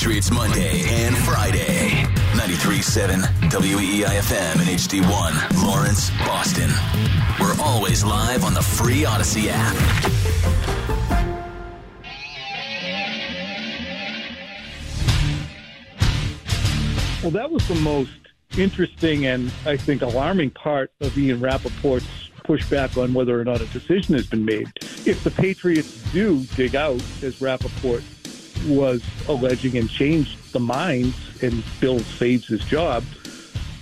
Patriots Monday and Friday. 93.7 WEEIFM and HD1, Lawrence, Boston. We're always live on the free Odyssey app. Well, that was the most interesting and I think alarming part of Ian Rapoport's pushback on whether or not a decision has been made. If the Patriots do dig out, as Rapoport was alleging, and changed the minds, and Bill saves his job,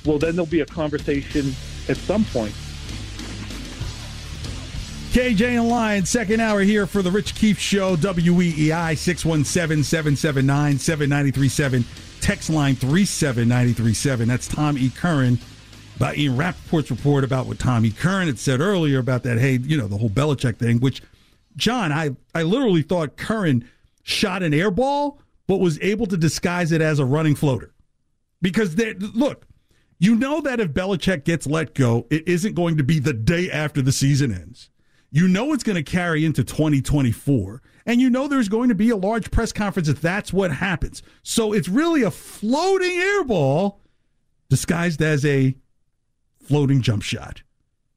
well, then there'll be a conversation at some point. KJ and Lion, second hour here for the Rich Keefe Show, WEEI 617 779 7937. Text line 37937. That's Tom E. Curran. About Ian Rapoport's report about what Tommy Curran had said earlier about that, hey, you know, the whole Belichick thing, which, John, I, I literally thought Curran shot an air ball, but was able to disguise it as a running floater. Because, they, look, you know that if Belichick gets let go, it isn't going to be the day after the season ends. You know it's going to carry into 2024. And you know there's going to be a large press conference if that's what happens. So it's really a floating air ball disguised as a floating jump shot.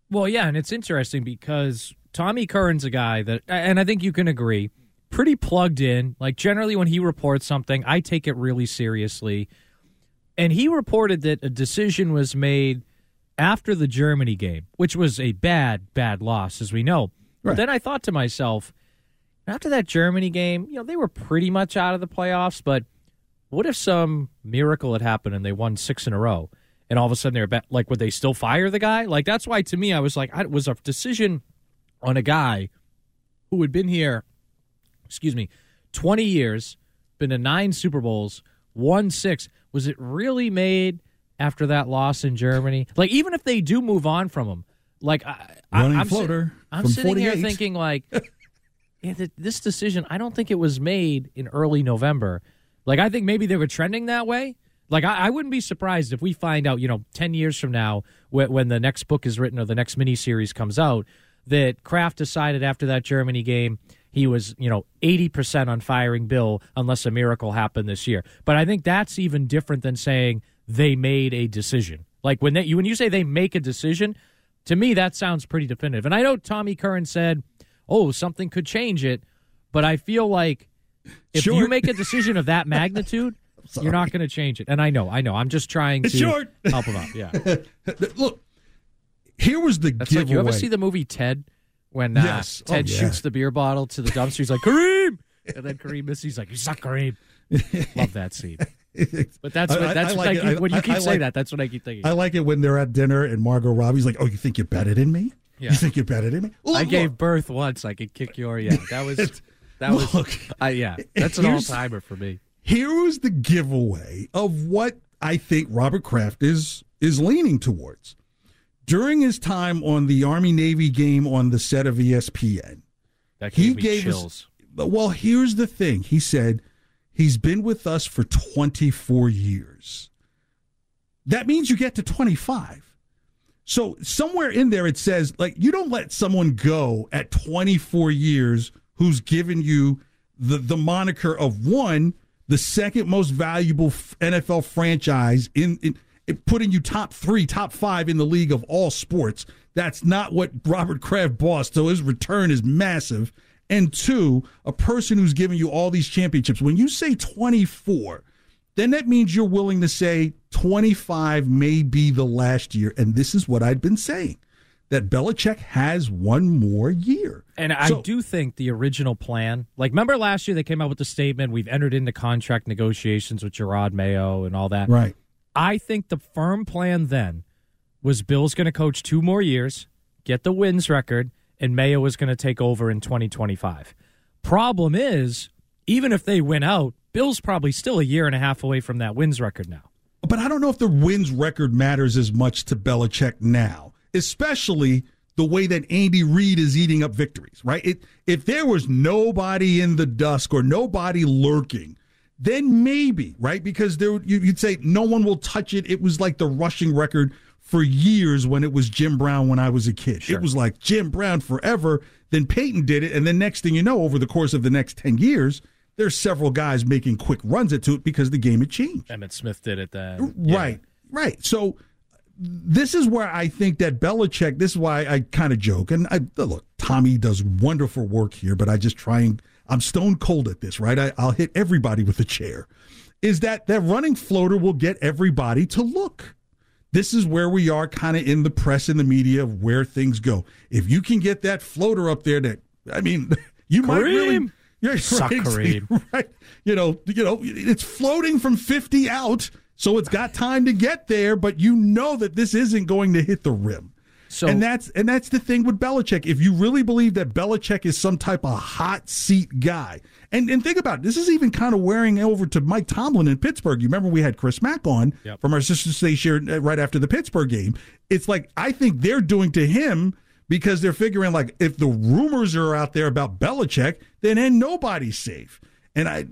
Well, yeah, and it's interesting because Tommy Curran's a guy that, and I think you can agree, pretty plugged in. Like generally, when he reports something, I take it really seriously. And he reported that a decision was made after the Germany game, which was a bad, bad loss, as we know. Right. But then I thought to myself, after that Germany game, you know, they were pretty much out of the playoffs, but what if some miracle had happened and they won six in a row? And all of a sudden they're back, like, would they still fire the guy? Like, that's why to me, I was like, it was a decision on a guy who had been here, excuse me, 20 years, been to nine Super Bowls, won six. Was it really made after that loss in Germany? Like, even if they do move on from him, like, I, I'm, floater. Si- I'm sitting 48. here thinking, like, yeah, this decision, I don't think it was made in early November. Like, I think maybe they were trending that way. Like, I, I wouldn't be surprised if we find out, you know, 10 years from now, when, when the next book is written or the next miniseries comes out, that Kraft decided after that Germany game he was, you know, 80% on firing Bill unless a miracle happened this year. But I think that's even different than saying they made a decision. Like when they, when you say they make a decision, to me that sounds pretty definitive. And I know Tommy Curran said oh, something could change it. But I feel like if short. you make a decision of that magnitude, you're not going to change it. And I know, I know. I'm just trying it's to short. help him out. Yeah. Look, here was the That's giveaway. Like, you ever see the movie Ted? When uh, yes. Ted oh, yeah. shoots the beer bottle to the dumpster, he's like, Kareem! And then Kareem misses, he's like, you suck, Kareem. Love that scene. But that's what, that's I, I what like I keep, when you keep saying like, that, that's what I keep thinking. I like it when they're at dinner and Margot Robbie's like, "Oh, you think you're better than me? Yeah. You think you're better than me? Look, I gave look. birth once. I could kick your yeah. That was that was look, I, yeah. That's an all timer for me. Here was the giveaway of what I think Robert Kraft is is leaning towards. During his time on the Army Navy game on the set of ESPN, that gave he gave chills. us. Well, here's the thing. He said he's been with us for 24 years. That means you get to 25. So somewhere in there it says like you don't let someone go at 24 years who's given you the the moniker of one the second most valuable NFL franchise in, in putting you top 3 top 5 in the league of all sports. That's not what Robert Kraft bossed. So his return is massive. And two, a person who's giving you all these championships. When you say 24, then that means you're willing to say 25 may be the last year. And this is what I'd been saying that Belichick has one more year. And I so, do think the original plan, like, remember last year they came out with the statement, we've entered into contract negotiations with Jerod Mayo and all that. Right. I think the firm plan then was Bill's going to coach two more years, get the wins record, and Mayo was going to take over in 2025. Problem is, even if they win out, Bill's probably still a year and a half away from that wins record now. But I don't know if the wins record matters as much to Belichick now, especially the way that Andy Reid is eating up victories, right? It, if there was nobody in the dusk or nobody lurking, then maybe, right? Because there you'd say no one will touch it. It was like the rushing record for years when it was Jim Brown when I was a kid. Sure. It was like Jim Brown forever. Then Peyton did it, and then next thing you know, over the course of the next ten years, there's several guys making quick runs into it because the game had changed. Emmitt Smith did it then. Right, yeah. right. So this is where I think that Belichick. This is why I kind of joke, and I look. Tommy does wonderful work here, but I just try and I'm stone cold at this. Right, I, I'll hit everybody with a chair. Is that that running floater will get everybody to look? This is where we are, kind of in the press and the media of where things go. If you can get that floater up there, that I mean, you Kareem. might really. Yeah, right, right. You know, you know, it's floating from 50 out so it's got time to get there, but you know that this isn't going to hit the rim. So, and that's and that's the thing with Belichick. If you really believe that Belichick is some type of hot seat guy, and and think about it, this is even kind of wearing over to Mike Tomlin in Pittsburgh. You remember we had Chris Mack on yep. from our sister station uh, right after the Pittsburgh game. It's like I think they're doing to him because they're figuring like if the rumors are out there about Belichick, then then nobody's safe. And I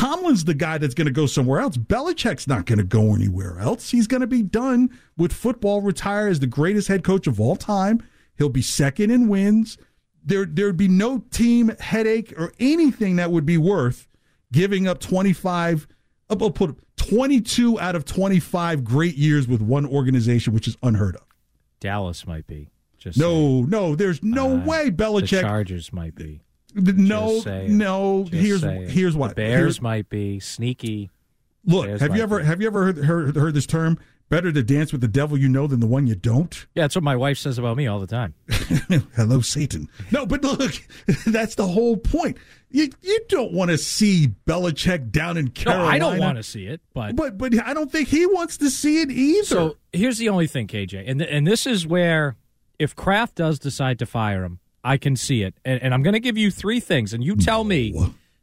Tomlin's the guy that's going to go somewhere else. Belichick's not going to go anywhere else. He's going to be done with football, retire as the greatest head coach of all time. He'll be second in wins. There, there'd be no team headache or anything that would be worth giving up 25, I'll put 22 out of 25 great years with one organization, which is unheard of. Dallas might be. Just no, saying. no, there's no uh, way Belichick. The Chargers might be. No, no. Here's here's what the Bears here's, might be sneaky. Look, Bears have you ever be. have you ever heard, heard heard this term? Better to dance with the devil you know than the one you don't. Yeah, that's what my wife says about me all the time. Hello, Satan. No, but look, that's the whole point. You you don't want to see Belichick down in Carolina. No, I don't want to see it, but but but I don't think he wants to see it either. So here's the only thing, KJ, and and this is where if Kraft does decide to fire him, I can see it. And, and I'm going to give you three things, and you tell me.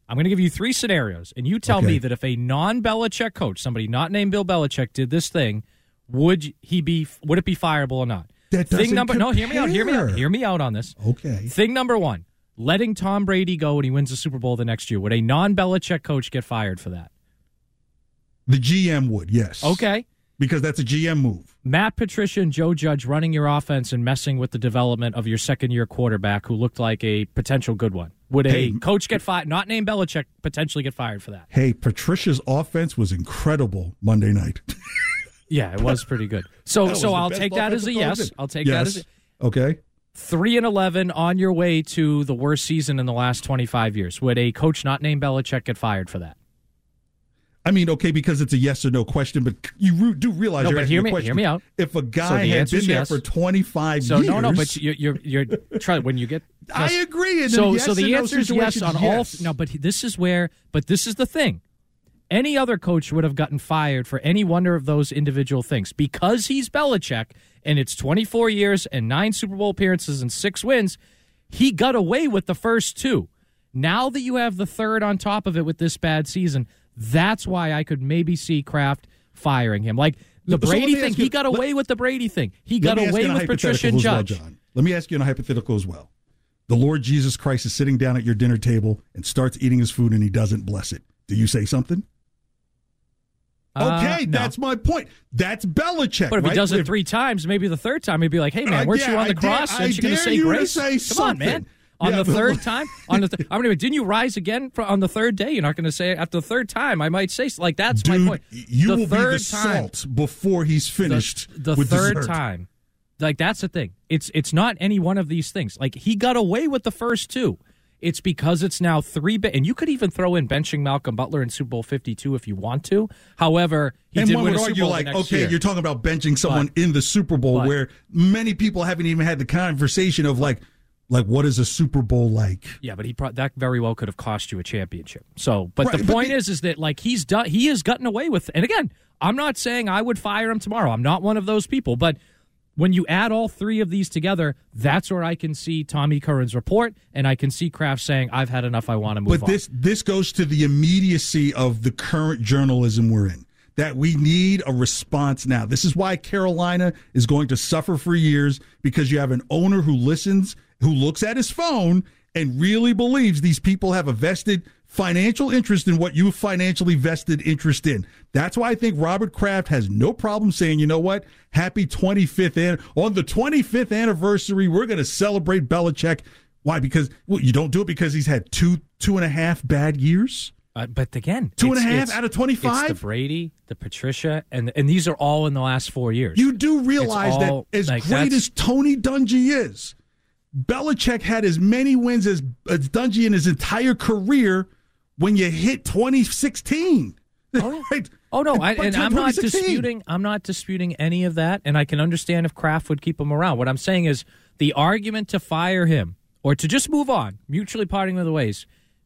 I'm going to give you three scenarios, and you tell okay. me that if a non-Belichick coach, somebody not named Bill Belichick, did this thing, would he be? Would it be fireable or not? That thing number compare. no. Hear me out. Hear me out. Hear me out on this. Okay. Thing number one: letting Tom Brady go when he wins the Super Bowl the next year. Would a non-Belichick coach get fired for that? The GM would. Yes. Okay because that's a GM move. Matt Patricia and Joe Judge running your offense and messing with the development of your second year quarterback who looked like a potential good one. Would hey, a coach get fired, not named Belichick, potentially get fired for that? Hey, Patricia's offense was incredible Monday night. yeah, it was pretty good. So so I'll take that as a yes. I'll take yes. that as a Okay. 3 and 11 on your way to the worst season in the last 25 years. Would a coach not named Belichick get fired for that? I mean, okay, because it's a yes or no question, but you do realize no, you're but hear me, hear me out. If a guy so had been there for 25 so, years, no, no, but you're you're, you're trying when you get. I agree. so yes so the no answer is yes on yes. all. No, but this is where. But this is the thing. Any other coach would have gotten fired for any one of those individual things because he's Belichick and it's 24 years and nine Super Bowl appearances and six wins. He got away with the first two. Now that you have the third on top of it with this bad season, that's why I could maybe see Kraft firing him. Like the so Brady thing, you, he got away let, with the Brady thing. He got away with Patricia and Judge. Well, let me ask you in a hypothetical as well. The Lord Jesus Christ is sitting down at your dinner table and starts eating his food and he doesn't bless it. Do you say something? Uh, okay, no. that's my point. That's Belichick. But if right? he does it three times, maybe the third time he'd be like, "Hey man, weren't you on the cross? Dare, Aren't you going to say grace? Come something. on, man." On yeah, the third time. On the th- I mean, didn't you rise again for, on the third day? You're not going to say it after the third time. I might say like that's Dude, my point. You the will third be the time, salt before he's finished. The, the third dessert. time, like that's the thing. It's it's not any one of these things. Like he got away with the first two. It's because it's now three, and you could even throw in benching Malcolm Butler in Super Bowl Fifty Two if you want to. However, he and did one win would argue like, okay, year. you're talking about benching someone but, in the Super Bowl, but, where many people haven't even had the conversation of like like what is a Super Bowl like? Yeah, but he pro- that very well could have cost you a championship. So, but right, the point but the, is, is that like he's done, he has gotten away with. And again, I'm not saying I would fire him tomorrow. I'm not one of those people. But when you add all three of these together, that's where I can see Tommy Curran's report, and I can see Kraft saying, "I've had enough. I want to move." But this on. this goes to the immediacy of the current journalism we're in that we need a response now. This is why Carolina is going to suffer for years because you have an owner who listens who looks at his phone and really believes these people have a vested financial interest in what you financially vested interest in. That's why I think Robert Kraft has no problem saying, you know what? Happy 25th an- on the 25th anniversary, we're going to celebrate Belichick Why? Because well, you don't do it because he's had two two and a half bad years. Uh, but again, Two and a half out of 25? It's the Brady, the Patricia, and and these are all in the last four years. You do realize all- that as like, great as Tony Dungy is, Belichick had as many wins as, as Dungy in his entire career when you hit 2016. Oh, right? Oh no, I, and I'm not disputing. I'm not disputing any of that, and I can understand if Kraft would keep him around. What I'm saying is the argument to fire him or to just move on, mutually parting with the ways,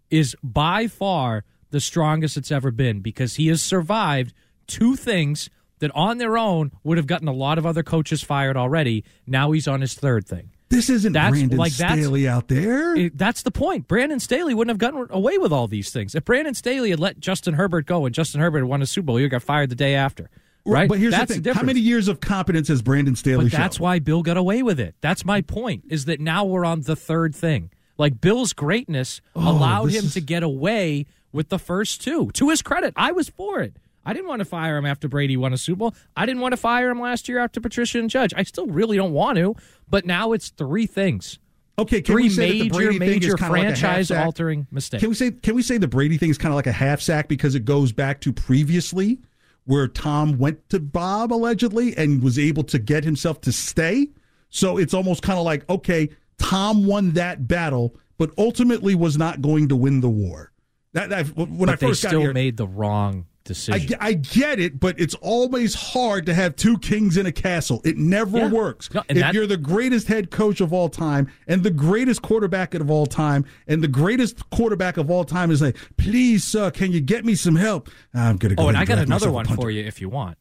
is by far the strongest it's ever been because he has survived two things that on their own would have gotten a lot of other coaches fired already. Now he's on his third thing. This isn't That's- Brandon like, Staley out there. It- that's the point. Brandon Staley wouldn't have gotten away with all these things. If Brandon Staley had let Justin Herbert go and Justin Herbert had won a Super Bowl, he got fired the day after. Right? But here's that's the thing: difference. how many years of competence has Brandon Staley But shown? that's why Bill got away with it. That's my point. Is that now we're on the third thing. Like Bill's greatness oh, allowed Oh, this him is- to get away with the first two. To his credit, I was for it. I didn't want to fire him after Brady won a Super Bowl. I didn't want to fire him last year after Patricia and Judge. I still really don't want to. But now it's three things. okay. Can Three we say that the major, Brady thing is major kinda like a franchise-altering mistakes. Can we say can we say the Brady thing is kind of like a half sack because it goes back to previously where Tom went to Bob allegedly and was able to get himself to stay. So it's almost kind of like okay, Tom won that battle, but ultimately was not going to win the war. That, that when I but they first got still here, made the wrong I, decision. ge- I get it, but it's always hard to have two kings in a castle. It never Yeah. works. No, if that- you're the greatest head coach of all time and the greatest quarterback of all time, and the greatest quarterback of all time is like, please, sir, can you get me some help? I'm gonna go. oh, and ahead I got another one punter." for you if you want.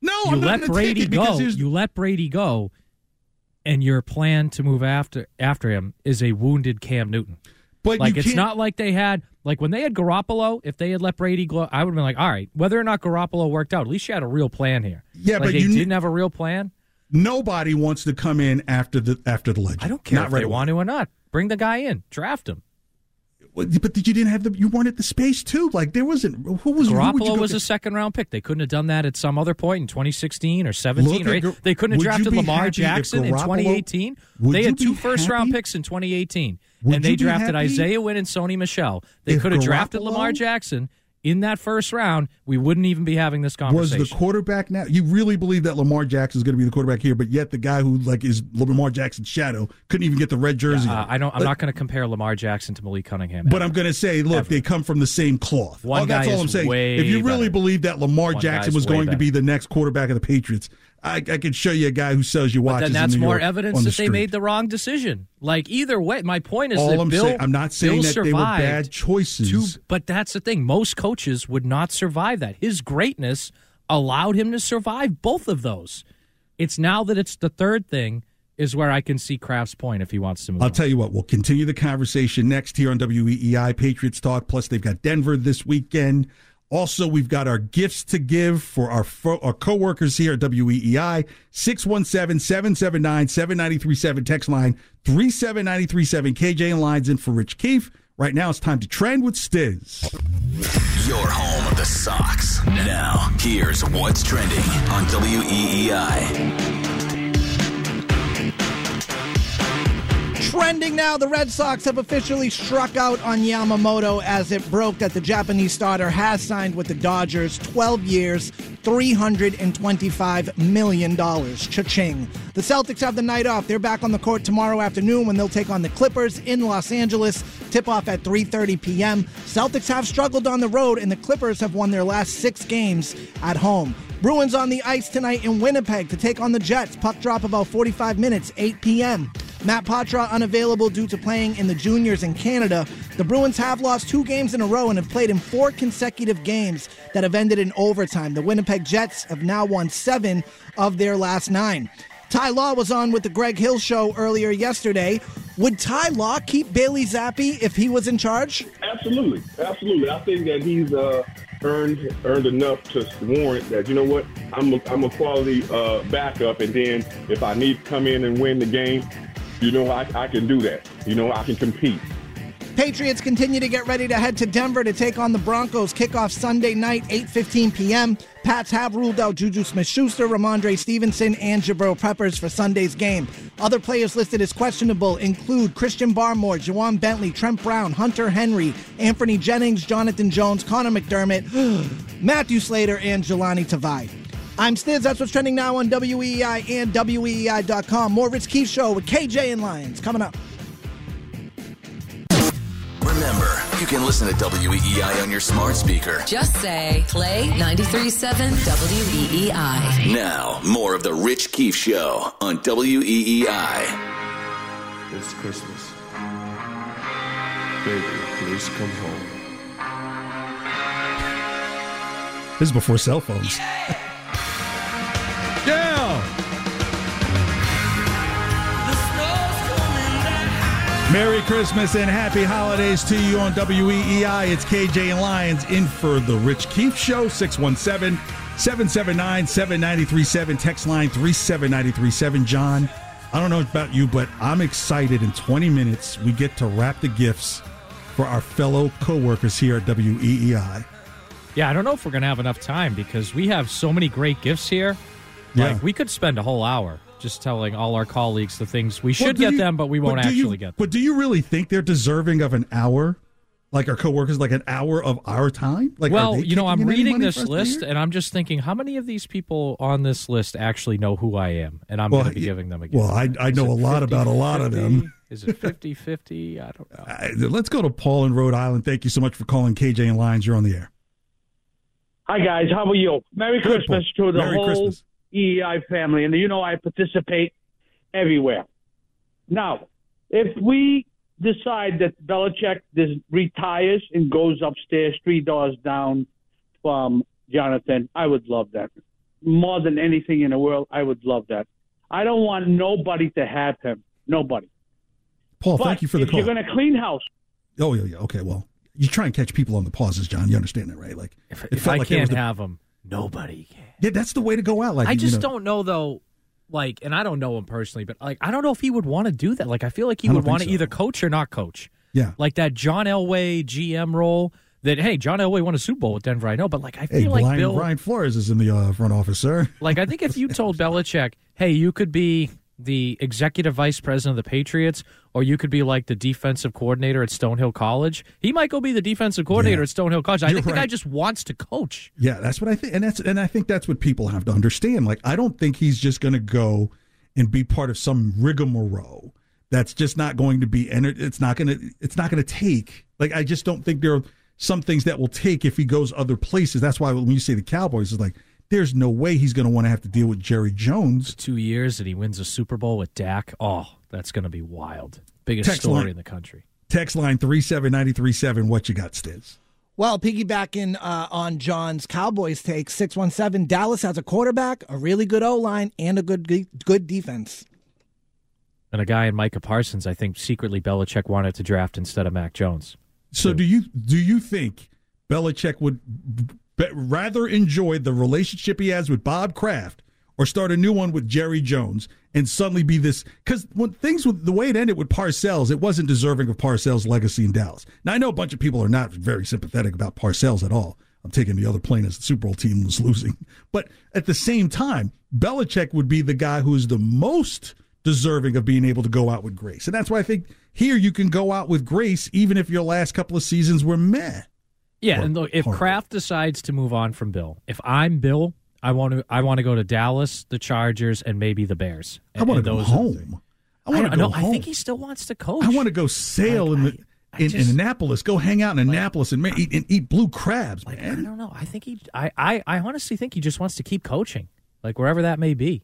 No, you I'm let Brady go. You let Brady go, and your plan to move after after him is a wounded Cam Newton. But Like it's can't- like they had like when they had Garoppolo. If they had let Brady go, I would have been like, all right, whether or not Garoppolo worked out, at least you had a real plan here. Yeah, like but they you didn't have a real plan. Nobody wants to come in after the after the legend. I don't care Not if right they away. want to or not. Bring the guy in, draft him. But you didn't have the. You weren't at the space too. Like there wasn't. Who was? who Garoppolo go was get? a second round pick. They couldn't have done that at some other point in 2016 or 17 Look or uh, at They couldn't have drafted Lamar happy Jackson in 2018. They had two first round picks in 2018, Would and they drafted Isaiah Wynn and Sony Michel. They could have drafted Lamar Jackson in that first round. We wouldn't even be having this conversation. was the quarterback now? You really believe that Lamar Jackson is going to be the quarterback here, but yet the guy who like is Lamar Jackson's shadow couldn't even get the red jersey. Uh. I don't. I'm But- not going to compare Lamar Jackson to Malik Cunningham. But ever. I'm going to say, look, Ever. they come from the same cloth. One oh, that's all is I'm saying. way If you really better. believe that Lamar One Jackson was going to be the next quarterback of the Patriots, I, I could show you a guy who sells you watches. then in that's more York evidence the that they made the wrong decision. Like either way, my point is All that I'm Bill. saying, I'm not saying Bill that they were bad choices. to- but that's the thing. Most coaches would not survive that. His greatness allowed him to survive both of those. It's now that it's the third thing is where I can see Kraft's point if he wants to move. I'll on. tell you what, we'll continue the conversation next here on WEEI Patriots Talk. Plus, they've got Denver this weekend. Also, we've got our gifts to give for our, fo- our coworkers here at WEEI. 617 779 7937. Text line 37937. KJ and Lyons in for Rich Keefe. Right now, it's time to trend with Stiz. Your home of the Sox. Now, here's what's trending on WEEI. Trending now, the Red Sox have officially struck out on Yamamoto as it broke that the Japanese starter has signed with the Dodgers 12 years, $325 million. Cha-ching. The Celtics have the night off. They're back on the court tomorrow afternoon when they'll take on the Clippers in Los Angeles. Tip off at 3:30 p.m. Celtics have struggled on the road and the Clippers have won their last 6 games at home. Bruins on the ice tonight in Winnipeg to take on the Jets. Puck drop about 45 minutes, 8 p.m. Matt Poitras unavailable due to playing in the juniors in Canada. The Bruins have lost two games in a row and have played in four consecutive games that have ended in overtime. The Winnipeg Jets have now won seven of their last nine. Ty Law was on with the Greg Hill show earlier yesterday. Would Ty Law keep Bailey Zappe if he was in charge? Absolutely, absolutely. I think that he's uh, earned earned enough to warrant that. You know what? I'm a, I'm a quality uh, backup, and then if I need to come in and win the game, you know I, I can do that. You know I can compete. Patriots continue to get ready to head to Denver to take on the Broncos. Kickoff Sunday night, 8.15 p.m. Pats have ruled out Juju Smith-Schuster, Rhamondre Stevenson, and Jabrill Peppers for Sunday's game. Other players listed as questionable include Christian Barmore, Ja'Whaun Bentley, Trent Brown, Hunter Henry, Anfernee Jennings, Jonathan Jones, Conor McDermott, Matthew Slater, and Jahlani Tavai. I'm Stiz. That's what's trending now on WEEI and WEEI.com. More Rich Keefe Show with KJ and Lyons coming up. Remember, you can listen to WEEI on your smart speaker. Just say play 937 WEEI. Now, more of the Rich Keefe Show on E WEEI. It's Christmas. Baby, please come home. This is before cell phones. Merry Christmas and happy holidays to you on WEEI. It's KJ and Lyons in for the Rich Keefe Show, 617 779 7937. Text line 37937. John, I don't know about you, but I'm excited. In 20 minutes, we get to wrap the gifts for our fellow co-workers here at WEEI. Yeah, I don't know if we're going to have enough time because we have so many great gifts here. Yeah. We could spend a whole hour just telling all our colleagues the things we should Well, get you- them, but we won't do you- actually get them. But do you really think they're deserving of an hour? Like our coworkers, like an hour of our time? Like, well, you know, I'm kicking in any reading this for us to list and I'm just thinking, how many of these people on this list actually know who I am? And I'm Well, going to be giving them a gift. well, I- I know a lot about a lot of them. Is it 50 50? I don't know. Uh, let's go to Paul in Rhode Island. Thank you so much for calling KJ and Lyons. You're on the air. Hi guys, how are you? Merry Christmas Paul. to the Merry whole Christmas. EEI family, and you know I participate everywhere. Now, if we decide that Belichick dis- retires and goes upstairs three doors down from Jonathan, I would love that more than anything in the world. I would love that. I don't want nobody to have him. Nobody. Paul, but thank you for the if call. you're going to clean house, Oh, yeah, yeah. Okay, well, you try and catch people on the pauses, John. You understand that, right? Like, If, if I like there was can't the- have them, nobody can. Yeah, that's the way to go out. Like, I you just know, don't know though. Like, and I don't know him personally, but like, I don't know if he would want to do that. Like, I feel like he would want to so. either coach or not coach. Yeah. Like that John Elway GM role. That hey, John Elway won a Super Bowl with Denver. I know, but like, I feel Hey, like Brian, Bill. Brian Flores is in the uh, front office, sir. Like, I think if you told Belichick, hey, you could be the executive vice president of the Patriots, or you could be like the defensive coordinator at Stonehill College, he might go be the defensive coordinator Yeah. at Stonehill College. I You're think the guy just wants to coach. Yeah, that's what I think, and that's and I think that's what people have to understand. Like, I don't think he's just going to go and be part of some rigmarole that's just not going to be, and it's not going to, it's not going to take. Like, I just don't think there are some things that will take if he goes other places. That's why when you say the Cowboys, is like there's no way he's going to want to have to deal with Jerry Jones. Two years and he wins a Super Bowl with Dak. Oh, that's going to be wild. Biggest Text story line. in the country. Text line three seven ninety three seven. What you got, Stiz? Well, piggybacking uh, on John's Cowboys take, 617, Dallas has a quarterback, a really good O line, and a good good defense. And a guy in Micah Parsons, I think secretly Belichick wanted to draft instead of Mac Jones. So do you do you think Belichick would b- rather enjoy the relationship he has with Bob Kraft or start a new one with Jerry Jones and suddenly be this because when things with the way it ended with Parcells, it wasn't deserving of Parcells' legacy in Dallas. Now I know a bunch of people are not very sympathetic about Parcells at all. I'm taking the other plane as the Super Bowl team was losing, but at the same time, Belichick would be the guy who's the most deserving of being able to go out with grace, and that's why I think here you can go out with grace even if your last couple of seasons were meh. Yeah, Or- and look, if Kraft decides to move on from Bill, if I'm Bill, I want to I want to go to Dallas, the Chargers, and maybe the Bears. I want to go those are the things. home. I want to go know. home. I think he still wants to coach. I want to go sail in, the, I in, just- in Annapolis. Go hang out in Annapolis and, eat, and eat blue crabs, Like, I don't know. I think he. I, I I honestly think he just wants to keep coaching, like wherever that may be.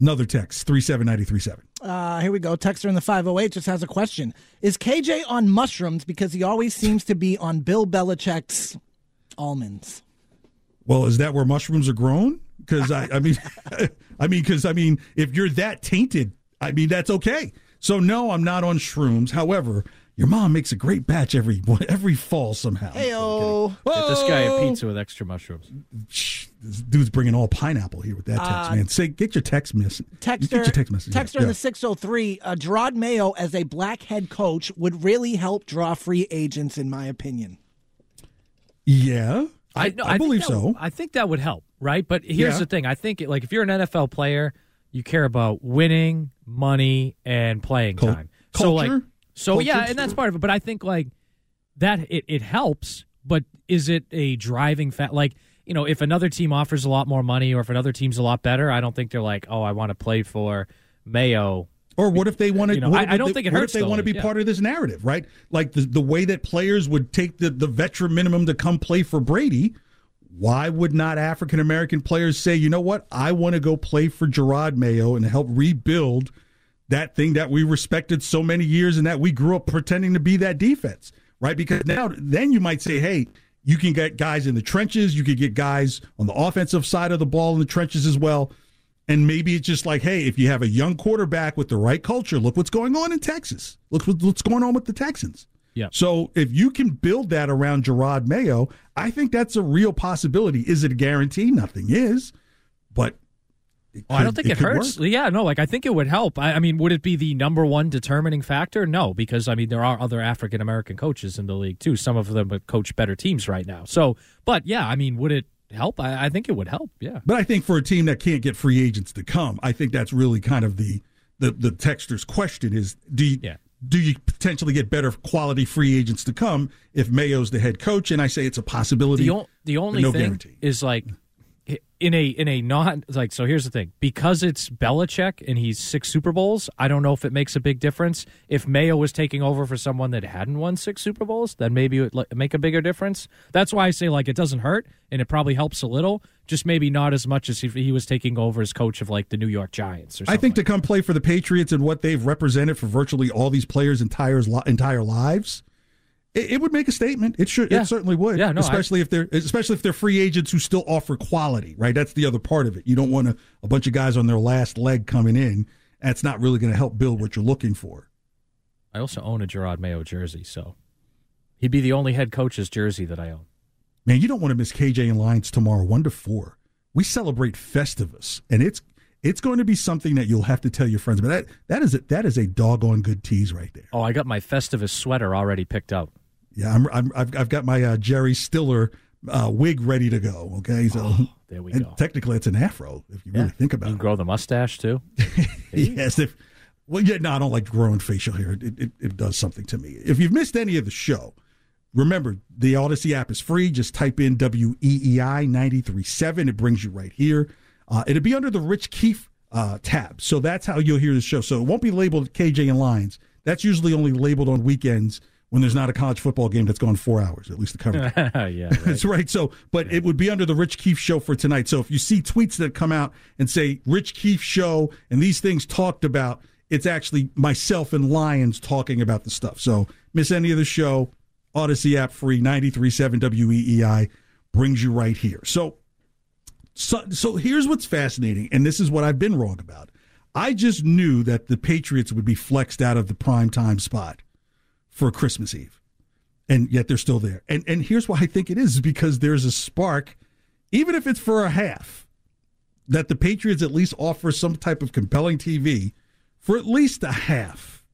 Another text three seven ninety three seven. Uh, here we go. Texter in the 508 just has a question. Is KJ on mushrooms because he always seems to be on Bill Belichick's almonds? Well, is that where mushrooms are grown? Because I, I mean, I mean, because I mean, if you're that tainted, I mean, that's okay. So no, I'm not on shrooms. However, your mom makes a great batch every every fall somehow. Heyo. Get this guy a pizza with extra mushrooms. Shh, this dude's bringing all pineapple here with that text, Uh, man. Say, get your text message. Texter, Get your text message. Texter Yeah. in the 603, uh, Jerod Mayo as a black head coach would really help draw free agents, in my opinion. Yeah, I, no, I, think believe that- so. I think that would help, right? But here's Yeah. the thing: I think like if you're an NFL player, you care about winning, money, and playing Cul- time. So like, culture? so yeah, and that's part of it. But I think like that it, it helps. But is it a driving fact? Like you know, if another team offers a lot more money, or if another team's a lot better, I don't think they're like, oh, I want to play for Mayo. Or what if they want to? You know, I- I don't they, think it what hurts, if they want to be yeah. part of this narrative, right? Like the the way that players would take the the veteran minimum to come play for Brady. Why would not African American players say, you know what, I want to go play for Jerod Mayo and help rebuild that thing that we respected so many years and that we grew up pretending to be that defense, right? Because now, then you might say, hey, you can get guys in the trenches, you could get guys on the offensive side of the ball in the trenches as well. And maybe it's just like, hey, if you have a young quarterback with the right culture, look what's going on in Texas. Look what's going on with the Texans. Yeah. So if you can build that around Jerod Mayo, I think that's a real possibility. Is it a guarantee? Nothing is, but it Oh, I don't think it, could hurts. work. Yeah, no, like I think it would help. I, I mean, would it be the number one determining factor? No, because I mean there are other African American coaches in the league too. Some of them coach better teams right now. So, but yeah, I mean, would it help? I, I think it would help. Yeah. But I think for a team that can't get free agents to come, I think that's really kind of the the the texter's question is do you Yeah. do you potentially get better quality free agents to come if Mayo's the head coach? And I say it's a possibility. The, o- the only no thing guarantee. is like in a in a not like so here's the thing. Because it's Belichick and he's six Super Bowls I don't know if it makes a big difference. If Mayo was taking over for someone that hadn't won six Super Bowls then maybe it would make a bigger difference. That's why I say like it doesn't hurt and it probably helps a little. Just maybe not as much as if he was taking over as coach of like the New York Giants or something. I think to come play for the Patriots and what they've represented for virtually all these players' entire entire lives, it, it would make a statement. It should. Yeah. It certainly would. Yeah, no, I- especially if they're especially if they're free agents who still offer quality. Right. That's the other part of it. You don't want a, a bunch of guys on their last leg coming in. That's not really going to help build what you're looking for. I also own a Jerod Mayo jersey so he'd be the only head coach's jersey that I own Man, you don't want to miss KJ and Lyons tomorrow, one to four. We celebrate Festivus, and it's it's going to be something that you'll have to tell your friends. But that that is a, that is a doggone good tease right there. oh I got my Festivus sweater already picked out Yeah, I'm, I'm I've, I've got my uh, Jerry Stiller uh, wig ready to go. Okay, so Oh, there we and go. technically it's an afro if you really think about you it. can grow the mustache too yes, if well, yeah, no, I don't like growing facial hair. It, it it does something to me. If you've missed any of the show, remember the Odyssey app is free. Just type in W E E I ninety three seven. It brings you right here. Uh, it'll be under the Rich Keefe uh, tab, so that's how you'll hear the show. So it won't be labeled KJ and Lyons. That's usually only labeled on weekends when there's not a college football game that's gone four hours, at least the coverage. yeah right. That's right. So, but it would be under the Rich Keefe show for tonight. So if you see tweets that come out and say Rich Keefe show and these things talked about, it's actually myself and Lyons talking about the stuff. So miss any of the show, Odyssey app free, 93.7 WEEI E brings you right here. So, so, so here's what's fascinating, and this is what I've been wrong about. I just knew that the Patriots would be flexed out of the prime time spot for Christmas Eve and yet they're still there. And and here's why I think it is, is because there's a spark, even if it's for a half, that the Patriots at least offer some type of compelling TV for at least a half.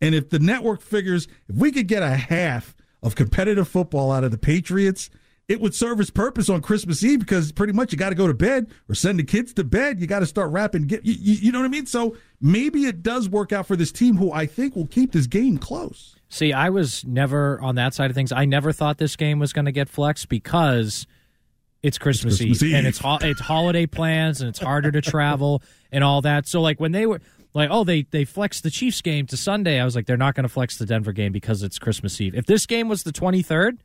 And if the network figures if we could get a half of competitive football out of the Patriots, it would serve its purpose on Christmas Eve because pretty much you got to go to bed or send the kids to bed. You got to start wrapping. Get you, you, you know what I mean? So maybe it does work out for this team, who I think will keep this game close. See, I was never on that side of things. I never thought this game was going to get flexed because it's Christmas, Christmas Eve, and it's ho- it's holiday plans and it's harder to travel and all that. So like when they were like, oh, they they flexed the Chiefs game to Sunday, I was like, they're not going to flex the Denver game because it's Christmas Eve. If this game was the twenty third,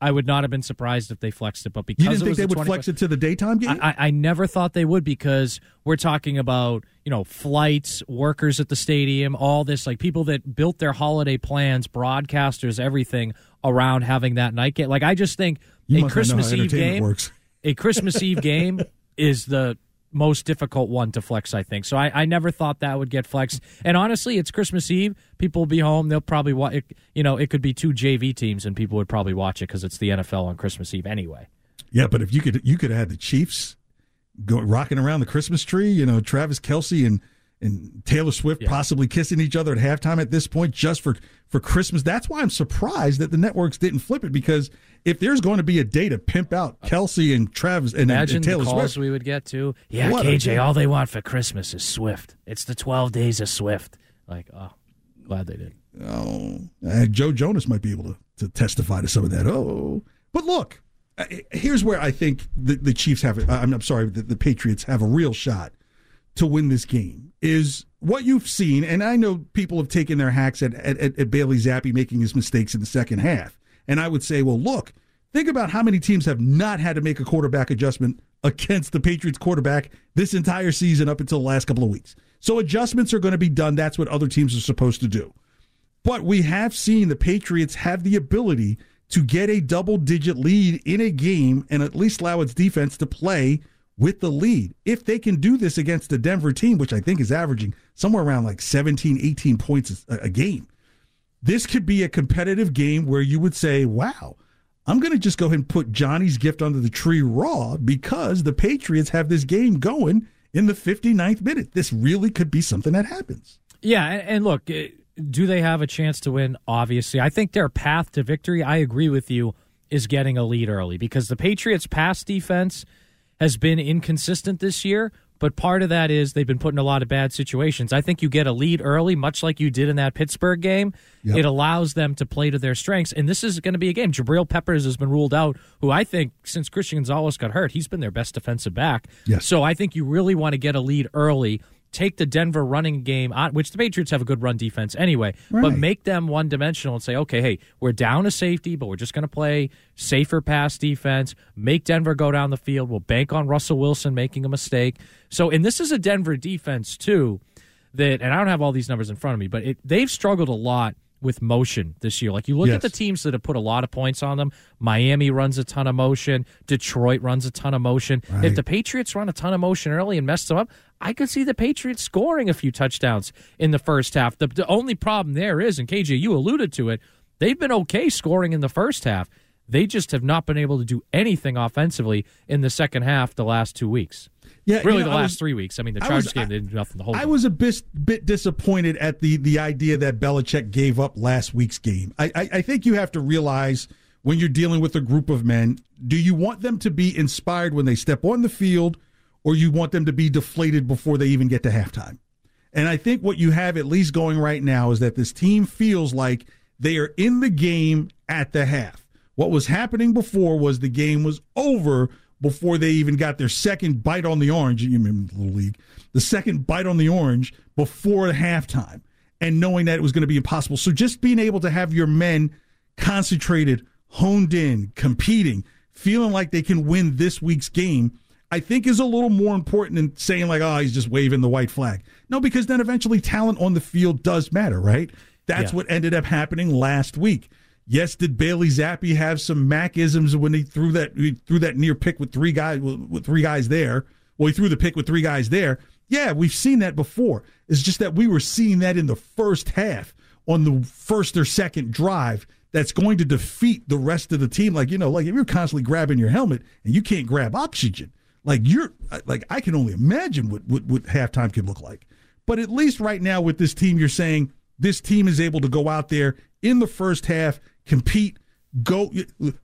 I would not have been surprised if they flexed it. But because You didn't it think they would 21st flex it to the daytime game? I, I never thought they would because we're talking about you know flights, workers at the stadium, all this like people that built their holiday plans, broadcasters, everything around having that night game. Like I just think You a must not know Christmas Eve game, works. a Christmas Eve game is the most difficult one to flex. I think so. I, I never thought that would get flexed. And honestly, it's Christmas Eve. People will be home. They'll probably watch. You know, it could be two JV teams, and people would probably watch it because it's the NFL on Christmas Eve anyway. Yeah, but if you could, you could have had the Chiefs go rocking around the Christmas tree. You know, Travis Kelce and and Taylor Swift Yeah. possibly kissing each other at halftime at this point, just for for Christmas. That's why I'm surprised that the networks didn't flip it because if there's going to be a day to pimp out Kelce and Travis and, and Imagine Taylor the calls Swift, we would get to. Yeah, What KJ, all they want for Christmas is Swift. It's the 12 days of Swift. Like, oh, glad they did. Oh, uh, Joe Jonas might be able to, to testify to some of that. Oh, but look, uh, here's where I think the, the Chiefs have. uh, I'm, I'm sorry, the, the Patriots have a real shot to win this game. Is what you've seen, and I know people have taken their hacks at, at, at, Bailey Zappe making his mistakes in the second half, and I would say, well, look, think about how many teams have not had to make a quarterback adjustment against the Patriots quarterback this entire season up until the last couple of weeks. So adjustments are going to be done. That's what other teams are supposed to do. But we have seen the Patriots have the ability to get a double digit lead in a game and at least allow its defense to play with the lead. If they can do this against the Denver team, which I think is averaging somewhere around like 17, 18 points a, a game, this could be a competitive game where you would say, wow, I'm going to just go ahead and put Johnny's gift under the tree raw because the Patriots have this game going in the 59th minute. This really could be something that happens. Yeah, and, look, eh, do they have a chance to win? Obviously, I think their path to victory. I agree with you. Is getting a lead early because the Patriots' pass defense has been inconsistent this year. But part of that is they've been put in a lot of bad situations. I think you get a lead early, much like you did in that Pittsburgh game. Yep. It allows them to play to their strengths. And this is going to be a game. Jabrill Peppers has been ruled out, who I think, since Christian Gonzalez got hurt, he's been their best defensive back. Yes. So I think you really want to get a lead early. Take the Denver running game, on, which the Patriots have a good run defense anyway, but make them one dimensional and say, okay, hey, we're down a safety, but we're just going to play safer pass defense. Make Denver go down the field. We'll bank on Russell Wilson making a mistake. So, and this is a Denver defense too that, and I don't have all these numbers in front of me, but it, they've struggled a lot with motion this year. Like you look Yes. at the teams that have put a lot of points on them. Miami runs a ton of motion. Detroit runs a ton of motion. Right. If the Patriots run a ton of motion early and mess them up, I could see the Patriots scoring a few touchdowns in the first half. The, the only problem there is, and KJ, you alluded to it, they've been okay scoring in the first half. They just have not been able to do anything offensively in the second half the last two weeks. Yeah, Really, you know, the last was- three weeks. I mean, the Chargers was- game, they didn't do nothing the whole I game. was a bit, bit disappointed at the the idea that Belichick gave up last week's game. I, I, I think you have to realize when you're dealing with a group of men, do you want them to be inspired when they step on the field, or you want them to be deflated before they even get to halftime? And I think what you have at least going right now is that this team feels like they are in the game at the half. What was happening before was the game was over before they even got their second bite on the orange. You remember the little league, the second bite on the orange before the halftime, and knowing that it was going to be impossible. So just being able to have your men concentrated, honed in, competing, feeling like they can win this week's game. I think is a little more important than saying like, oh, he's just waving the white flag. No, because then eventually talent on the field does matter, right? That's Yeah. what ended up happening last week. Yes, did Bailey Zappe have some Macisms when he threw that he threw that near pick with three guys with three guys there? Well, he threw the pick with three guys there. Yeah, we've seen that before. It's just that we were seeing that in the first half on the first or second drive. That's going to defeat the rest of the team. Like you know, like if you're constantly grabbing your helmet and you can't grab oxygen, like you're like I can only imagine what what, what halftime could look like. But at least right now with this team, you're saying this team is able to go out there in the first half, compete, go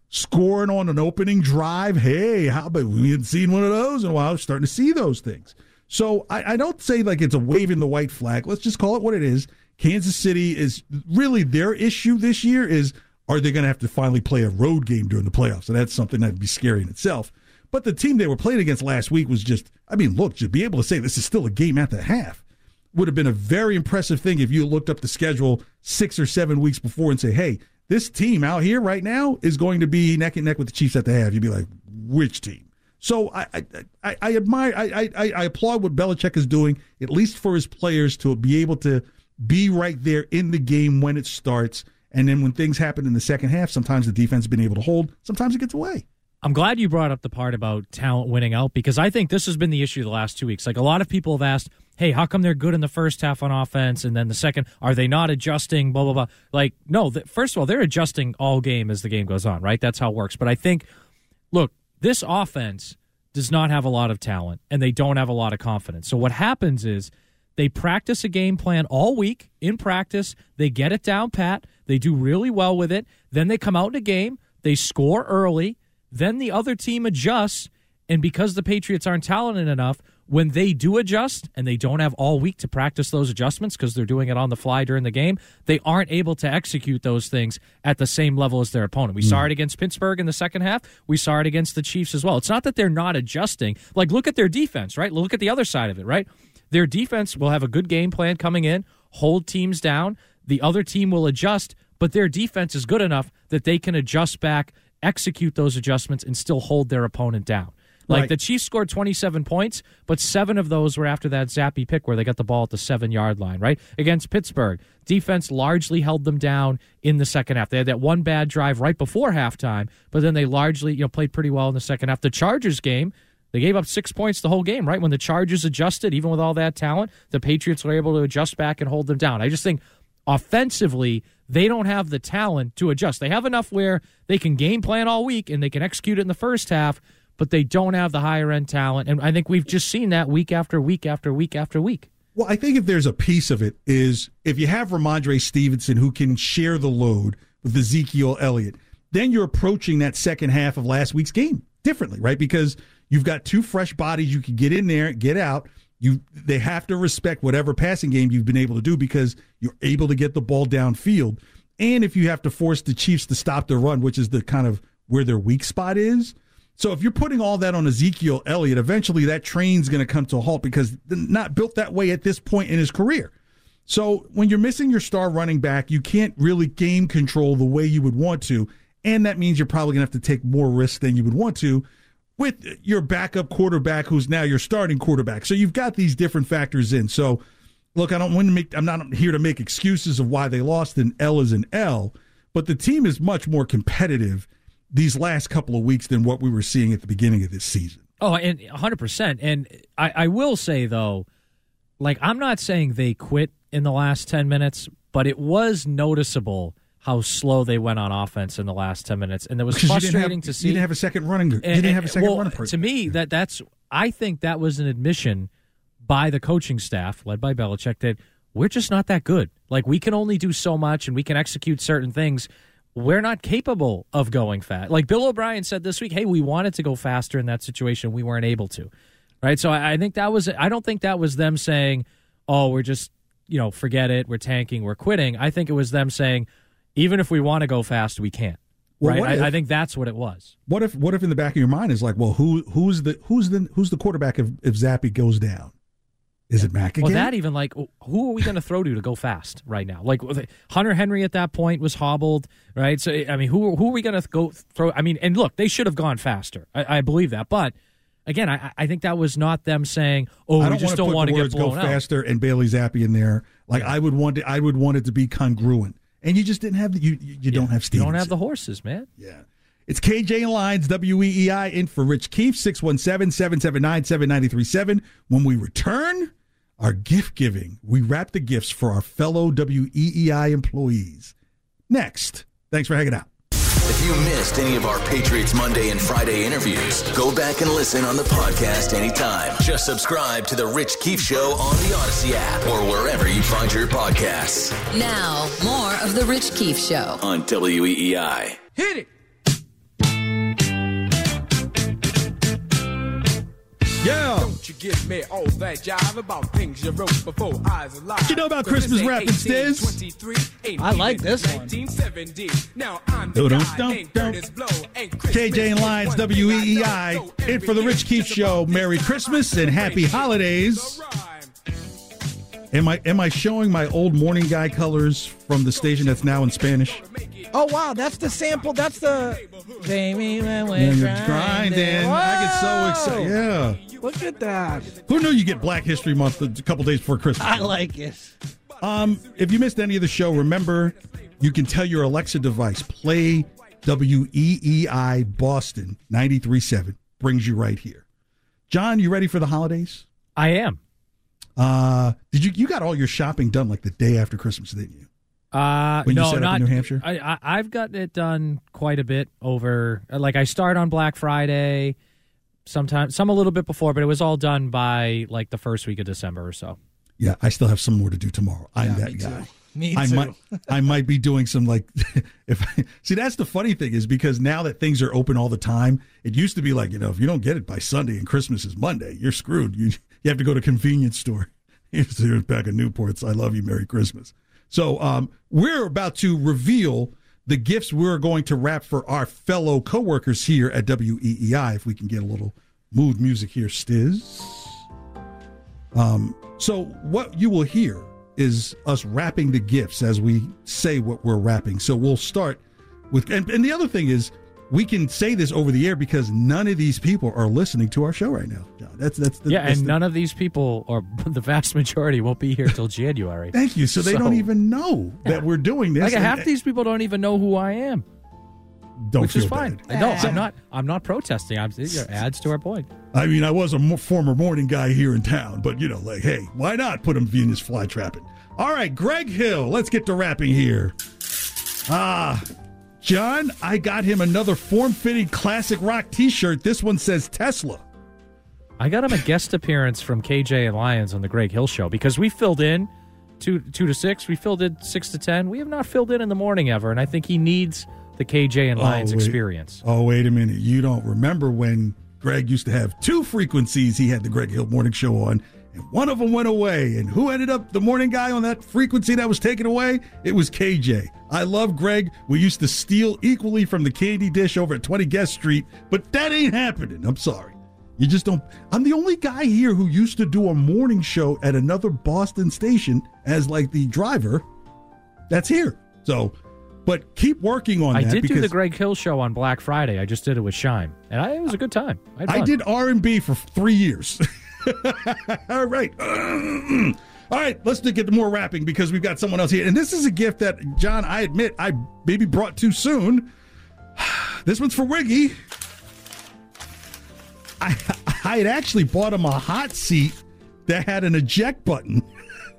scoring on an opening drive. Hey, how about we hadn't seen one of those in a while? We're starting to see those things. So I, I don't say like it's a waving the white flag. Let's just call it what it is. Kansas City is really their issue this year is are they going to have to finally play a road game during the playoffs? And that's something that'd be scary in itself. But the team they were playing against last week was just, I mean, look, to be able to say this is still a game at the half would have been a very impressive thing if you looked up the schedule six or seven weeks before and say, hey, this team out here right now is going to be neck and neck with the Chiefs at the half. You'd be like, which team? So I I, I, I admire I, I I applaud what Belichick is doing, at least for his players to be able to be right there in the game when it starts. And then when things happen in the second half, sometimes the defense has been able to hold, sometimes it gets away. I'm glad you brought up the part about talent winning out because I think this has been the issue the last two weeks. Like a lot of people have asked, hey, how come they're good in the first half on offense and then the second, are they not adjusting? Blah, blah, blah. Like, no, first of all, they're adjusting all game as the game goes on, right? That's how it works. But I think, look, this offense does not have a lot of talent and they don't have a lot of confidence. So what happens is they practice a game plan all week in practice. They get it down pat. They do really well with it. Then they come out in a game. They score early. Then the other team adjusts. And because the Patriots aren't talented enough, when they do adjust and they don't have all week to practice those adjustments because they're doing it on the fly during the game, they aren't able to execute those things at the same level as their opponent. We saw mm. it against Pittsburgh in the second half. We saw it against the Chiefs as well. It's not that they're not adjusting. Like, look at their defense, right? Look at the other side of it, right? Their defense will have a good game plan coming in, hold teams down. The other team will adjust, but their defense is good enough that they can adjust back, execute those adjustments, and still hold their opponent down. Like Right. the Chiefs scored 27 points, but seven of those were after that Zappe pick where they got the ball at the seven yard line, right? Against Pittsburgh, defense largely held them down in the second half. They had that one bad drive right before halftime, but then they largely you know played pretty well in the second half. The Chargers game, they gave up six points the whole game, right? When the Chargers adjusted, even with all that talent, the Patriots were able to adjust back and hold them down. I just think offensively, they don't have the talent to adjust. They have enough where they can game plan all week and they can execute it in the first half, but they don't have the higher end talent. And I think we've just seen that week after week after week after week. Well, I think if there's a piece of it is if you have Rhamondre Stevenson who can share the load with Ezekiel Elliott, then you're approaching that second half of last week's game differently, right? Because you've got two fresh bodies you can get in there, get out. You they have to respect whatever passing game you've been able to do because you're able to get the ball downfield. And if you have to force the Chiefs to stop the run, which is the kind of where their weak spot is, so if you're putting all that on Ezekiel Elliott, eventually that train's going to come to a halt because not built that way at this point in his career. So when you're missing your star running back, you can't really game control the way you would want to, and that means you're probably going to have to take more risks than you would want to with your backup quarterback who's now your starting quarterback. So you've got these different factors in. So look, I don't want to make I'm not here to make excuses of why they lost and L is an L, but the team is much more competitive these last couple of weeks than what we were seeing at the beginning of this season. Oh, and 100%. And I, I will say, though, like, I'm not saying they quit in the last 10 minutes, but it was noticeable how slow they went on offense in the last 10 minutes. And it was Because you didn't frustrating have, to see. You didn't have a second running. You And- didn't have a second well, running person. To me, that that's I think that was an admission by the coaching staff, led by Belichick, that we're just not that good. Like we can only do so much, and we can execute certain things. We're not capable of going fast. Like Bill O'Brien said this week, hey, we wanted to go faster in that situation, we weren't able to. Right. So I, I think that was. I don't think that was them saying, "Oh, we're just you know, forget it, we're tanking, we're quitting." I think it was them saying, even if we want to go fast, we can't. Well, right. what I, I think that's what it was. What if what if in the back of your mind is like, well, who who's the who's the who's the quarterback if if Zappe goes down? Is it Mac again? Well, that even like who are we going to throw to to go fast right now? Like Hunter Henry at that point was hobbled, right? So I mean, who who are we going to go throw? I mean, and look, they should have gone faster. I, I believe that, but again, I, I think that was not them saying, "Oh, I we just want don't want to get go blown out." faster and Bailey Zappe in there. Like I would want it, I would want it to be congruent, and you just didn't have the, you you, you don't have You don't have the horses, man. Yeah. It's KJ Lyons, WEEI, in for Rich Keefe, 617 779 7937. When we return, our gift giving. We wrap the gifts for our fellow WEEI employees. Next. Thanks for hanging out. If you missed any of our Patriots Monday and Friday interviews, go back and listen on the podcast anytime. Just subscribe to The Rich Keefe Show on the Audacy app or wherever you find your podcasts Now, more of The Rich Keefe Show. on WEEI. Hit it. Yeah. Don't you give me all that jive about things you wrote before I was alive. You know about Christmas rapping, Stiz? I like this one. 1970. Now I'm the Dun, dun, guy dun, named dun. Kurtis Blow. And KJ and Lyons, is one thing I WEEI, know. So in for the Rich Keefe year Show. Merry Christmas and happy holidays. Am I am I showing my old morning guy colors from the station that's now in Spanish? Oh wow, that's the sample. That's the baby when we're Yeah, you're grinding. grinding. I get so excited. Yeah. Look at that. Who knew you get Black History Month a couple days before Christmas? I like it. Um, if you missed any of the show, remember you can tell your Alexa device play WEEI Boston 93.7. Brings you right here. John, you ready for the holidays? I am. Uh, did you you got all your shopping done like the day after Christmas, didn't you? Uh, When you no, set up in not New Hampshire? I, I, I've gotten it done quite a bit over. Like I start on Black Friday, sometimes some a little bit before, but it was all done by like the first week of December or so. Yeah, I still have some more to do tomorrow. I'm Yeah, that me guy. too. Me I too. might I might be doing some like if I, see that's the funny thing is because now that things are open all the time, it used to be like, you know, if you don't get it by Sunday and Christmas is Monday, you're screwed. You you have to go to a convenience store. Here's here's back of Newport's. I love you. Merry Christmas. So um, we're about to reveal the gifts we're going to wrap for our fellow coworkers here at WEEI. If we can get a little mood music here, Stiz. Um, so what you will hear is us wrapping the gifts as we say what we're wrapping. So we'll start with, and, and the other thing is we can say this over the air because none of these people are listening to our show right now. John, that's that's the, yeah, that's and the- none of these people, or the vast majority, won't be here till January. Thank you. So they don't even know that we're doing this. Like and- half these people don't even know who I am, don't which is fine. bad. No, I'm not. I'm not protesting. I'm are adds to our point. I mean, I was a former morning guy here in town, but you know, like, hey, why not put him in Venus fly trapping? All right, Greg Hill, let's get to rapping here. Ah, John, I got him another form fitting classic rock t shirt. This one says Tesla. I got him a guest appearance from KJ and Lyons on the Greg Hill Show because we filled in two two to six. We filled in six to ten. We have not filled in in the morning ever, and I think he needs the KJ and oh, Lyons Oh, experience. Oh, wait a minute. You don't remember when Greg used to have two frequencies he had the Greg Hill Morning Show on, and one of them went away. And who ended up the morning guy on that frequency that was taken away? It was KJ. I love Greg. We used to steal equally from the candy dish over at 20 Guest Street, but that ain't happening. I'm sorry. You just don't. I'm the only guy here who used to do a morning show at another Boston station as like the driver. That's here. So, but keep working on I that. I did do the Greg Hill Show on Black Friday. I just did it with Shine, and I, it was a good time. had I did R and B for three years. All right. All right, let's get to more rapping because we've got someone else here. And this is a gift that, John, I admit I maybe brought too soon. This one's for Wiggy. I, I had actually bought him a hot seat that had an eject button.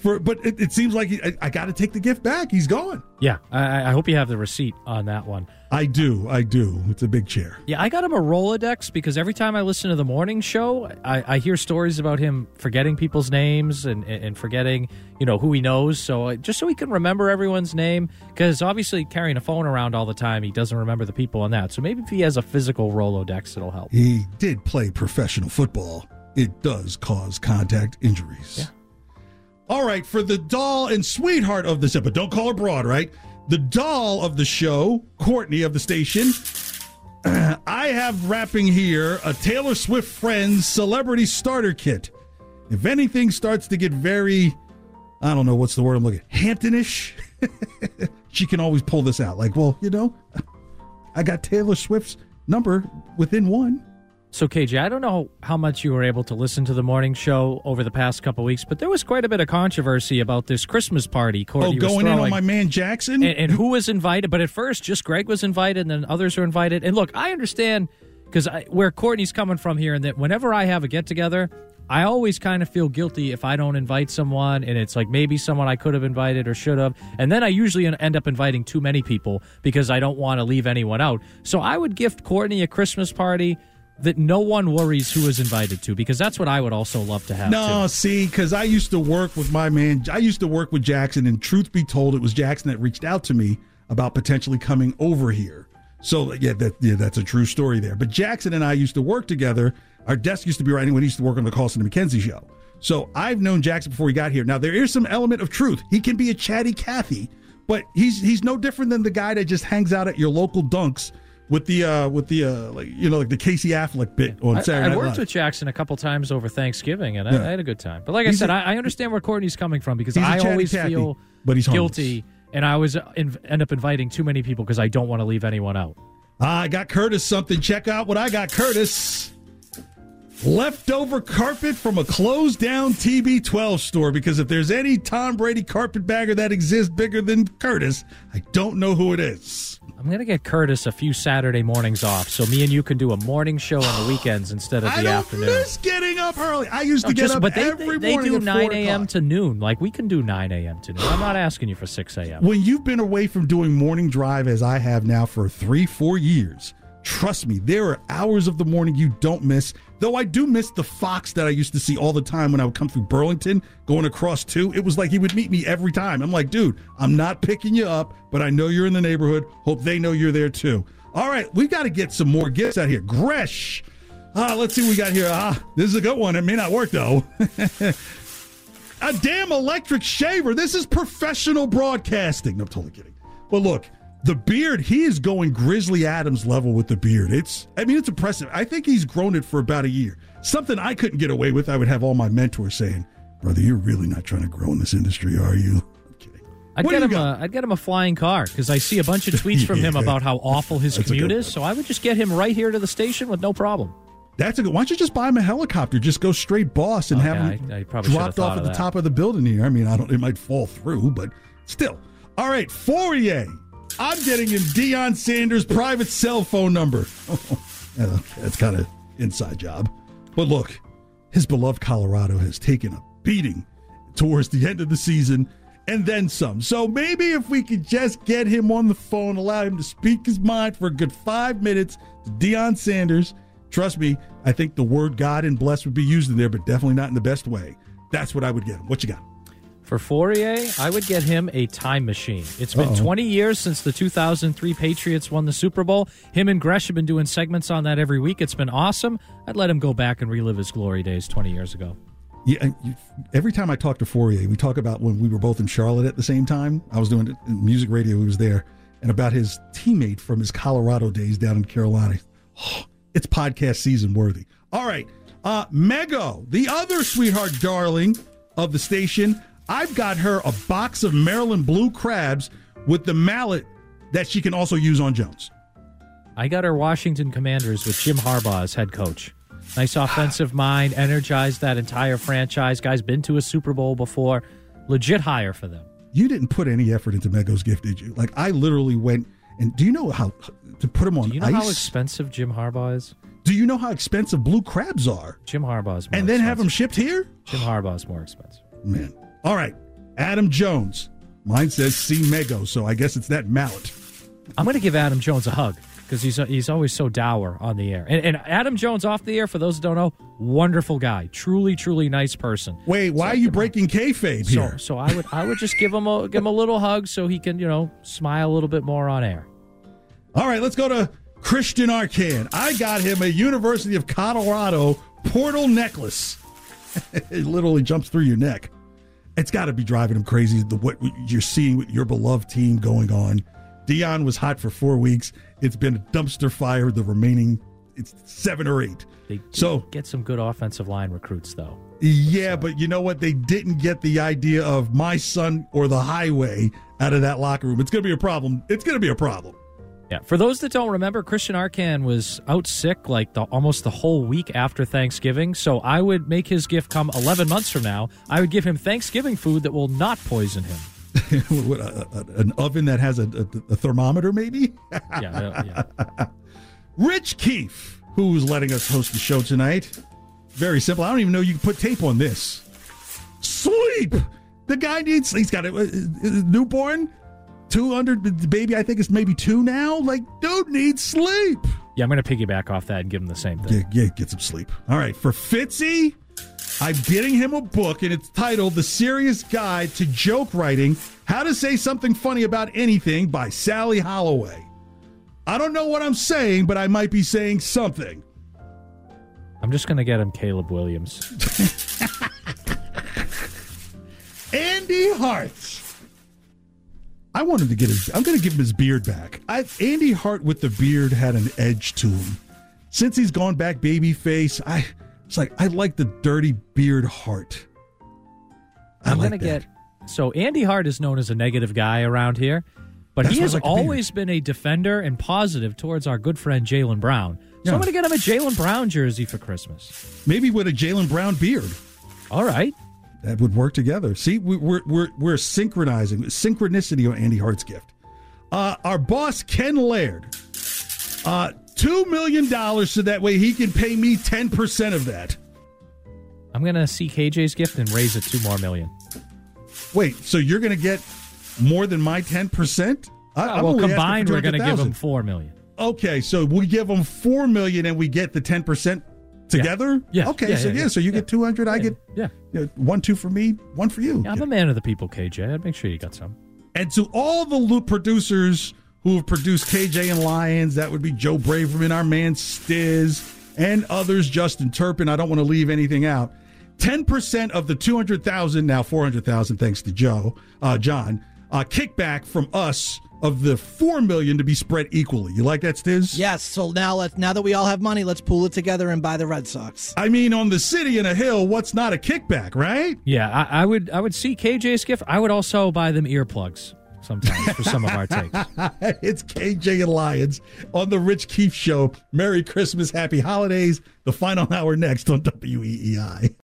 for, but it, it seems like he, I, I got to take the gift back. He's gone. Yeah, I, I hope you have the receipt on that one. I do. I do. It's a big chair. Yeah, I got him a Rolodex because every time I listen to the morning show, I, I hear stories about him forgetting people's names and, and forgetting, you know, who he knows. So uh, just so he can remember everyone's name, because obviously carrying a phone around all the time, he doesn't remember the people on that. So maybe if he has a physical Rolodex, it'll help. He did play professional football. It does cause contact injuries. Yeah. All right, for the doll and sweetheart of this episode, don't call her broad, right? The doll of the show, Courtney of the station. I have wrapping here a Taylor Swift Friends Celebrity Starter Kit. If anything starts to get very, I don't know what's the word I'm looking, Hamptonish, she can always pull this out. Like, well, you know, I got Taylor Swift's number within one. So, KJ, I don't know how much you were able to listen to the morning show over the past couple weeks, but there was quite a bit of controversy about this Christmas party Oh, Courtney was going in on my man Jackson? and, and who was invited. But at first, just Greg was invited, and then others were invited. And look, I understand because where Courtney's coming from here, and that whenever I have a get together, I always kind of feel guilty if I don't invite someone, and it's like maybe someone I could have invited or should have, and then I usually end up inviting too many people because I don't want to leave anyone out. So I would gift Courtney a Christmas party. That no one worries who is invited to, because that's what I would also love to have. No, too. see, because I used to work with my man. I used to work with Jackson, and truth be told, it was Jackson that reached out to me about potentially coming over here. So yeah, that yeah, that's a true story there. But Jackson and I used to work together. Our desk used to be right when he used to work on the Carlson and McKenzie show. So I've known Jackson before he got here. Now there is some element of truth. He can be a chatty Cathy, but he's he's no different than the guy that just hangs out at your local dunks with the uh with the uh like you know like the Casey Affleck bit on I, Saturday I Night worked Live. with Jackson a couple times over Thanksgiving, and I, Yeah. I had a good time. But like I said, a- I I understand where Courtney's coming from because He's I always feel but he's guilty, and I always in, end up inviting too many people because I don't want to leave anyone out. I got Curtis something. Check out what I got, Curtis. leftover carpet from a closed down TB12 store because if there's any Tom Brady carpetbagger that exists bigger than Curtis, I don't know who it is. I'm going to get Curtis a few Saturday mornings off so me and you can do a morning show on the weekends instead of I the don't afternoon. miss getting up early. I used to get just- up but they, every they, they morning do at 9 4 a.m. o'clock. to noon. Like we can do 9 a.m. to noon. I'm not asking you for 6 a.m. When you've been away from doing morning drive as I have now for three, four years, trust me, there are hours of the morning you don't miss. Though I do miss the Fox that I used to see all the time when I would come through Burlington going across two. It was like he would meet me every time. I'm like, dude, I'm not picking you up, but I know you're in the neighborhood. Hope they know you're there too. All right, we got to get some more gifts out here. Gresh. Ah, let's see what we got here. Ah, this is a good one. It may not work though. a damn electric shaver. This is professional broadcasting. No, I'm totally kidding. But look, the beard, he is going Grizzly Adams level with the beard. It's, I mean, it's impressive. I think he's grown it for about a year. Something I couldn't get away with. I would have all my mentors saying, brother, you're really not trying to grow in this industry, are you? I'm kidding. I'd What get him got? a I'd get him a flying car because I see a bunch of tweets from him about how awful his commute is. So I would just get him right here to the station with no problem. That's a good. Why don't you just buy him a helicopter? Just go straight boss and Okay, have him I- I probably should have dropped off at of the top of the building here. I mean, I don't. It might fall through, but still. All right, Fauria. I'm getting him Deion Sanders' private cell phone number. That's kind of inside job. But look, his beloved Colorado has taken a beating towards the end of the season and then some. So maybe if we could just get him on the phone, allow him to speak his mind for a good five minutes to Deion Sanders. Trust me, I think the word God and bless would be used in there, but definitely not in the best way. That's what I would get him. What you got? For Fauria, I would get him a time machine. It's been Uh-oh. 20 years since the 2003 Patriots won the Super Bowl. Him and Gresh have been doing segments on that every week. It's been awesome. I'd let him go back and relive his glory days 20 years ago. Yeah, and you, every time I talk to Fauria, we talk about when we were both in Charlotte at the same time. I was doing it in music radio, he was there, and about his teammate from his Colorado days down in Carolina. it's podcast season worthy. All right, uh, Mego, the other sweetheart darling of the station, I've got her a box of Maryland blue crabs with the mallet that she can also use on Jones. I got her Washington Commanders with Jim Harbaugh as head coach. Nice offensive mind, energized that entire franchise. Guy's been to a Super Bowl before. Legit hire for them. You didn't put any effort into Mego's gift, did you? Like I literally went and do you know how to put them on Do you know ice? how expensive Jim Harbaugh is? Do you know how expensive blue crabs are? Jim Harbaugh's more And then have them shipped here? Jim Harbaugh's more expensive. Man. All right. Adam Jones. Mine says see Mego, so I guess it's that mallet. I'm going to give Adam Jones a hug because he's he's always so dour on the air. And, and Adam Jones off the air, for those who don't know, wonderful guy, truly, truly nice person. Wait, why are you breaking kayfabe So, here? so I would I would just give him a give him a little hug so he can you know smile a little bit more on air. All right, let's go to Christian Arcand. I got him a University of Colorado portal necklace. it literally jumps through your neck. It's got to be driving him crazy. The what you're seeing with your beloved team going on. Deion was hot for four weeks. It's been a dumpster fire. The remaining, it's seven or eight. They So get some good offensive line recruits though. yeah, but you know what? They didn't get the idea of my son or the highway out of that locker room. It's going to be a problem. It's going to be a problem. Yeah. For those that don't remember, Christian Arcand was out sick like the almost the whole week after Thanksgiving. So I would make his gift come 11 months from now. I would give him Thanksgiving food that will not poison him. what, a, a- an oven that has a, a, a thermometer, maybe? Yeah. uh, yeah. Rich Keefe, who's letting us host the show tonight. Very simple. I don't even know you can put tape on this. Sleep. The guy needs. He's got a, a- a newborn, two under baby. I think it's maybe two now. Like, dude needs sleep. Yeah, I'm going to piggyback off that and give him the same thing. Yeah, yeah, get some sleep. All right, for Fitzy, I'm getting him a book, and it's titled "The Serious Guide to Joke Writing: How to Say Something Funny About Anything" by Sally Holloway. I don't know what I'm saying, but I might be saying something. I'm just going to get him Caleb Williams. Andy Hart. I want him to get his. I'm going to give him his beard back. I, Andy Hart with the beard had an edge to him. Since he's gone back baby face, I it's like I like the dirty beard Hart. I I'm like going to that. get. So Andy Hart is known as a negative guy around here, but That's he has like always been a defender and positive towards our good friend Jaylen Brown. So I'm going to get him a Jaylen Brown jersey for Christmas. Maybe with a Jaylen Brown beard. All right. That would work together. See, we, we're we're we're synchronizing synchronicity on Andy Hart's gift. Uh, our boss Ken Laird, uh, two million dollars, so that way he can pay me ten percent of that. I'm going to see KJ's gift and raise it two more million. Wait, so you're going to get more than my ten percent? well, combined, we're going to give him four million. Okay, so we give him four million and we get the ten percent together. Yeah. Okay. Yeah, so yeah, yeah, yeah. so you get two hundred. I get Yeah. you know, one two for me, one for you. Yeah, I'm a man of the people, KJ. I'd make sure you got some. And to all the loop producers who have produced KJ and Lyons, that would be Joe Braverman, our man Stiz, and others, Justin Turpin. I don't want to leave anything out. 10% of the 200,000, now 400,000, thanks to Joe, uh, John, uh, kickback from us of the 4 million to be spread equally. You like that, Stiz? Yes. So now let now that we all have money, let's pool it together and buy the Red Sox. I mean, on the city and a hill, what's not a kickback, right? Yeah, I, I would. I would see KJ's gift. I would also buy them earplugs sometimes for some of our takes. it's KJ and Lyons on the Rich Keefe Show. Merry Christmas, Happy Holidays. The final hour next on WEEI.